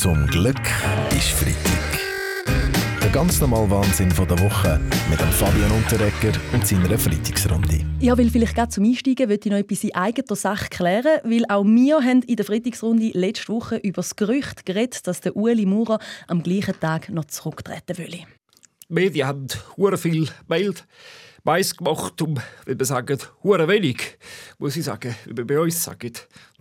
Zum Glück ist Freitag. Der ganz normale Wahnsinn von der Woche mit dem Fabian Unterrecker und seiner Freitagsrunde. Ja, weil vielleicht gerade zum Einsteigen möchte ich noch etwas in eigener Sache klären, weil auch wir haben in der Freitagsrunde letzte Woche über das Gerücht geredet, dass der Ueli Maurer am gleichen Tag noch zurücktreten will. Die Medien haben hure viel Bild weiß gemacht, um, wie wir sagen, hure wenig, muss ich sagen, wie wir bei uns sagen.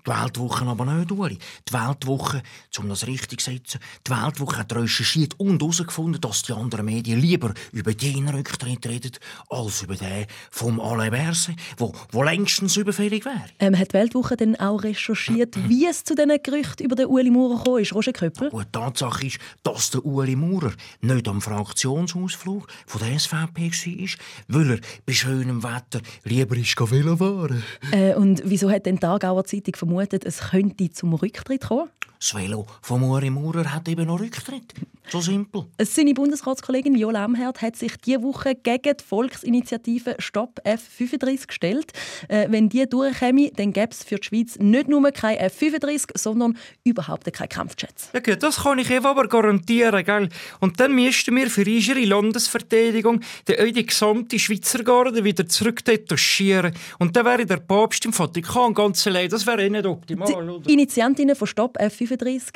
Die Weltwoche aber nicht, Uli. Die Weltwoche, um das richtig zu setzen, die Weltwoche hat recherchiert und herausgefunden, dass die anderen Medien lieber über den Rücktritt reden, als über den vom Alain Berset, wo, wo längstens überfällig wäre. Ähm, hat die Weltwoche dann auch recherchiert, wie es zu diesen Gerüchten über den Uli Maurer gekommen ist, Roger Köppel? Die Tatsache ist, dass der Uli Maurer nicht am Fraktionsausflug von der SVP war, weil er bei schönem Wetter lieber ist fahren äh, Und wieso hat denn die Aargauer Zeitung vermutet, vermutet, es könnte zum Rücktritt kommen? Das Velo von Uri Maurer hat eben noch Rücktritt. So simpel. Seine Bundesratskollegin Viola Amherd hat sich diese Woche gegen die Volksinitiative Stopp F35 gestellt. Äh, wenn die durchkäme, dann gäbe es für die Schweiz nicht nur kein F35, sondern überhaupt keine Kampfjets. Ja, gut, das kann ich Ihnen aber garantieren. Gell? Und dann müssten wir für unsere Landesverteidigung die, die gesamte Schweizer Garde wieder zurückdetachieren. Und dann wäre der Papst im Vatikan ganz allein. Das wäre eh nicht optimal. Die oder? Initiantinnen von Stopp F35,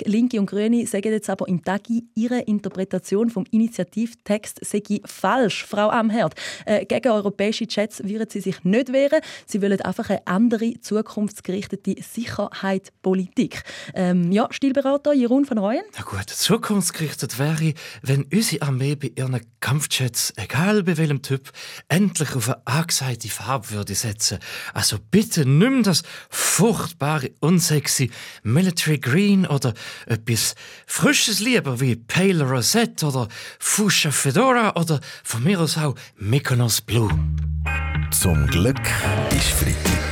Linke und Grüne, sagen jetzt aber im Tagi ihre Interpretation vom Initiativtext sei falsch, Frau Amherd. Äh, gegen europäische Chats würden sie sich nicht wehren. Sie wollen einfach eine andere, zukunftsgerichtete Sicherheitspolitik. Ähm, ja, Stilberater Jeroen van Rooyen? Na gut, zukunftsgerichtet wäre, wenn unsere Armee bei ihren Kampfjets, egal bei welchem Typ, endlich auf eine angesagte Farbe würde setzen. Also bitte nimm das furchtbare, unsexy Military Green oder etwas Frisches lieber wie Pale Rosette oder Fuchsia Fedora oder von mir aus auch Mykonos Blue. Zum Glück ist Freitag.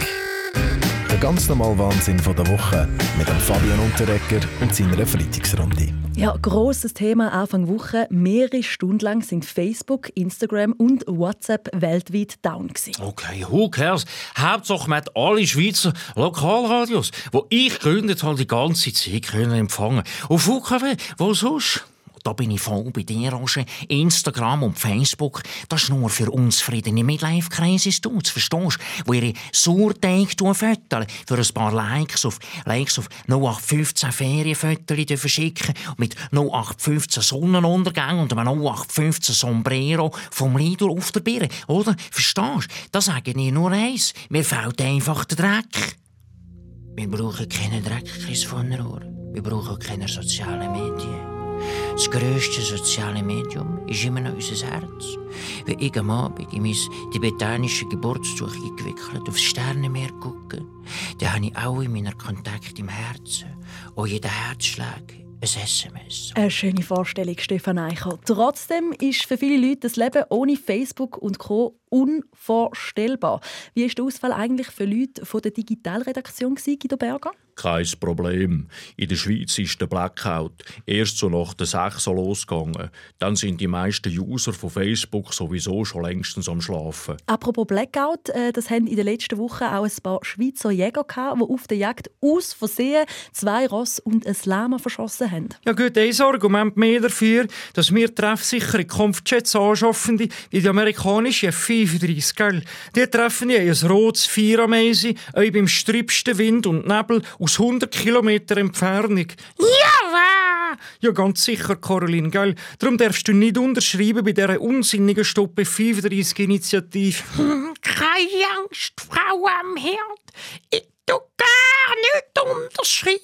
Der ganz normale Wahnsinn von der Woche mit dem Fabian Unterrecker und seiner Freitagsrunde. Ja, grosses Thema Anfang Woche. Mehrere Stunden lang sind Facebook, Instagram und WhatsApp weltweit down gewesen. Okay, who cares? Hauptsache, man hat alle Schweizer Lokalradios, wo ich gegründet habe, die ganze Zeit können empfangen. Auf UKW, wo sonst? Da bin ich voll bei dir, Roger. Instagram und Facebook, das ist nur für uns friedene Midlife-Crisis, du, verstehst du? Wo ihre Sauerteig föteln für ein paar Likes auf, Likes auf 0815 Ferienfotos verschicken mit 0815 Sonnenuntergang und einem 0815 Sombrero vom Lidl auf der Birne, oder? Verstehst du? Da sage ich nur eins, mir fehlt einfach der Dreck. Wir brauchen keinen Dreck, Chris von Ohr. Wir brauchen keine sozialen Medien. Das grösste soziale Medium ist immer noch unser Herz. Wenn ich am Abend in mein tibetanisches Geburtstuch eingewickelt aufs Sternenmeer gucke, dann habe ich alle meine Kontakte im Herzen. Auch jeder Herzschlag ein SMS. Eine schöne Vorstellung, Stefan Eicher. Trotzdem ist für viele Leute das Leben ohne Facebook und Co. unvorstellbar. Wie ist der Ausfall eigentlich für Leute von der Digitalredaktion, Guido Berger? Kein Problem. In der Schweiz ist der Blackout erst so nach der 6 Uhr losgegangen. Dann sind die meisten User von Facebook sowieso schon längstens am Schlafen. Apropos Blackout, äh, das haben in den letzten Wochen auch ein paar Schweizer Jäger gehabt, die auf der Jagd aus Versehen zwei Ross und ein Lama verschossen haben. Ja gut, ein Argument mehr dafür, dass wir treffsichere Kampfjets anschaffen, wie die amerikanische F-35, gell? Die treffen ja ein rotes Vierermeise, auch beim strübsten Wind und Nebel aus 100 Kilometer Entfernung. Ja, ja, ganz sicher, Caroline, gell? Darum darfst du nicht unterschreiben bei dieser unsinnigen Stoppe 35 Initiative. Keine Angst, Frau am Herd. Ich tu gar nicht unterschreiben.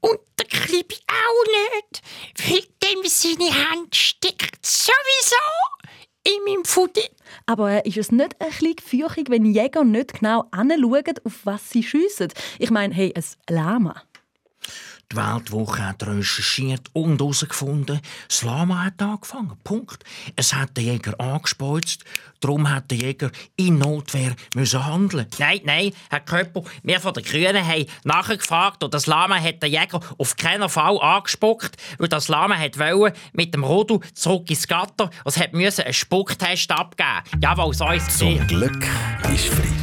Und der Klibi auch nicht. Wegen dem seine Hand steckt in meinem Fudi. Aber ist es nicht ein bisschen gefürchtig, wenn Jäger nicht genau anschauen, auf was sie schiessen? Ich meine, hey, ein Lama. Die Weltwoche hat recherchiert und herausgefunden, das Lama hat angefangen. Punkt. Es hat den Jäger angespeuzt, darum hat der Jäger in Notwehr müssen handeln. Nein, nein, Herr Köppel, wir von den Grünen haben nachgefragt und das Lama hat der Jäger auf keinen Fall angespuckt, weil das Lama hat wollen, mit dem Rodel zurück ins Gatter und es hat einen Spucktest abgeben. Jawohl, so ist es. Zum Glück ist Freitag.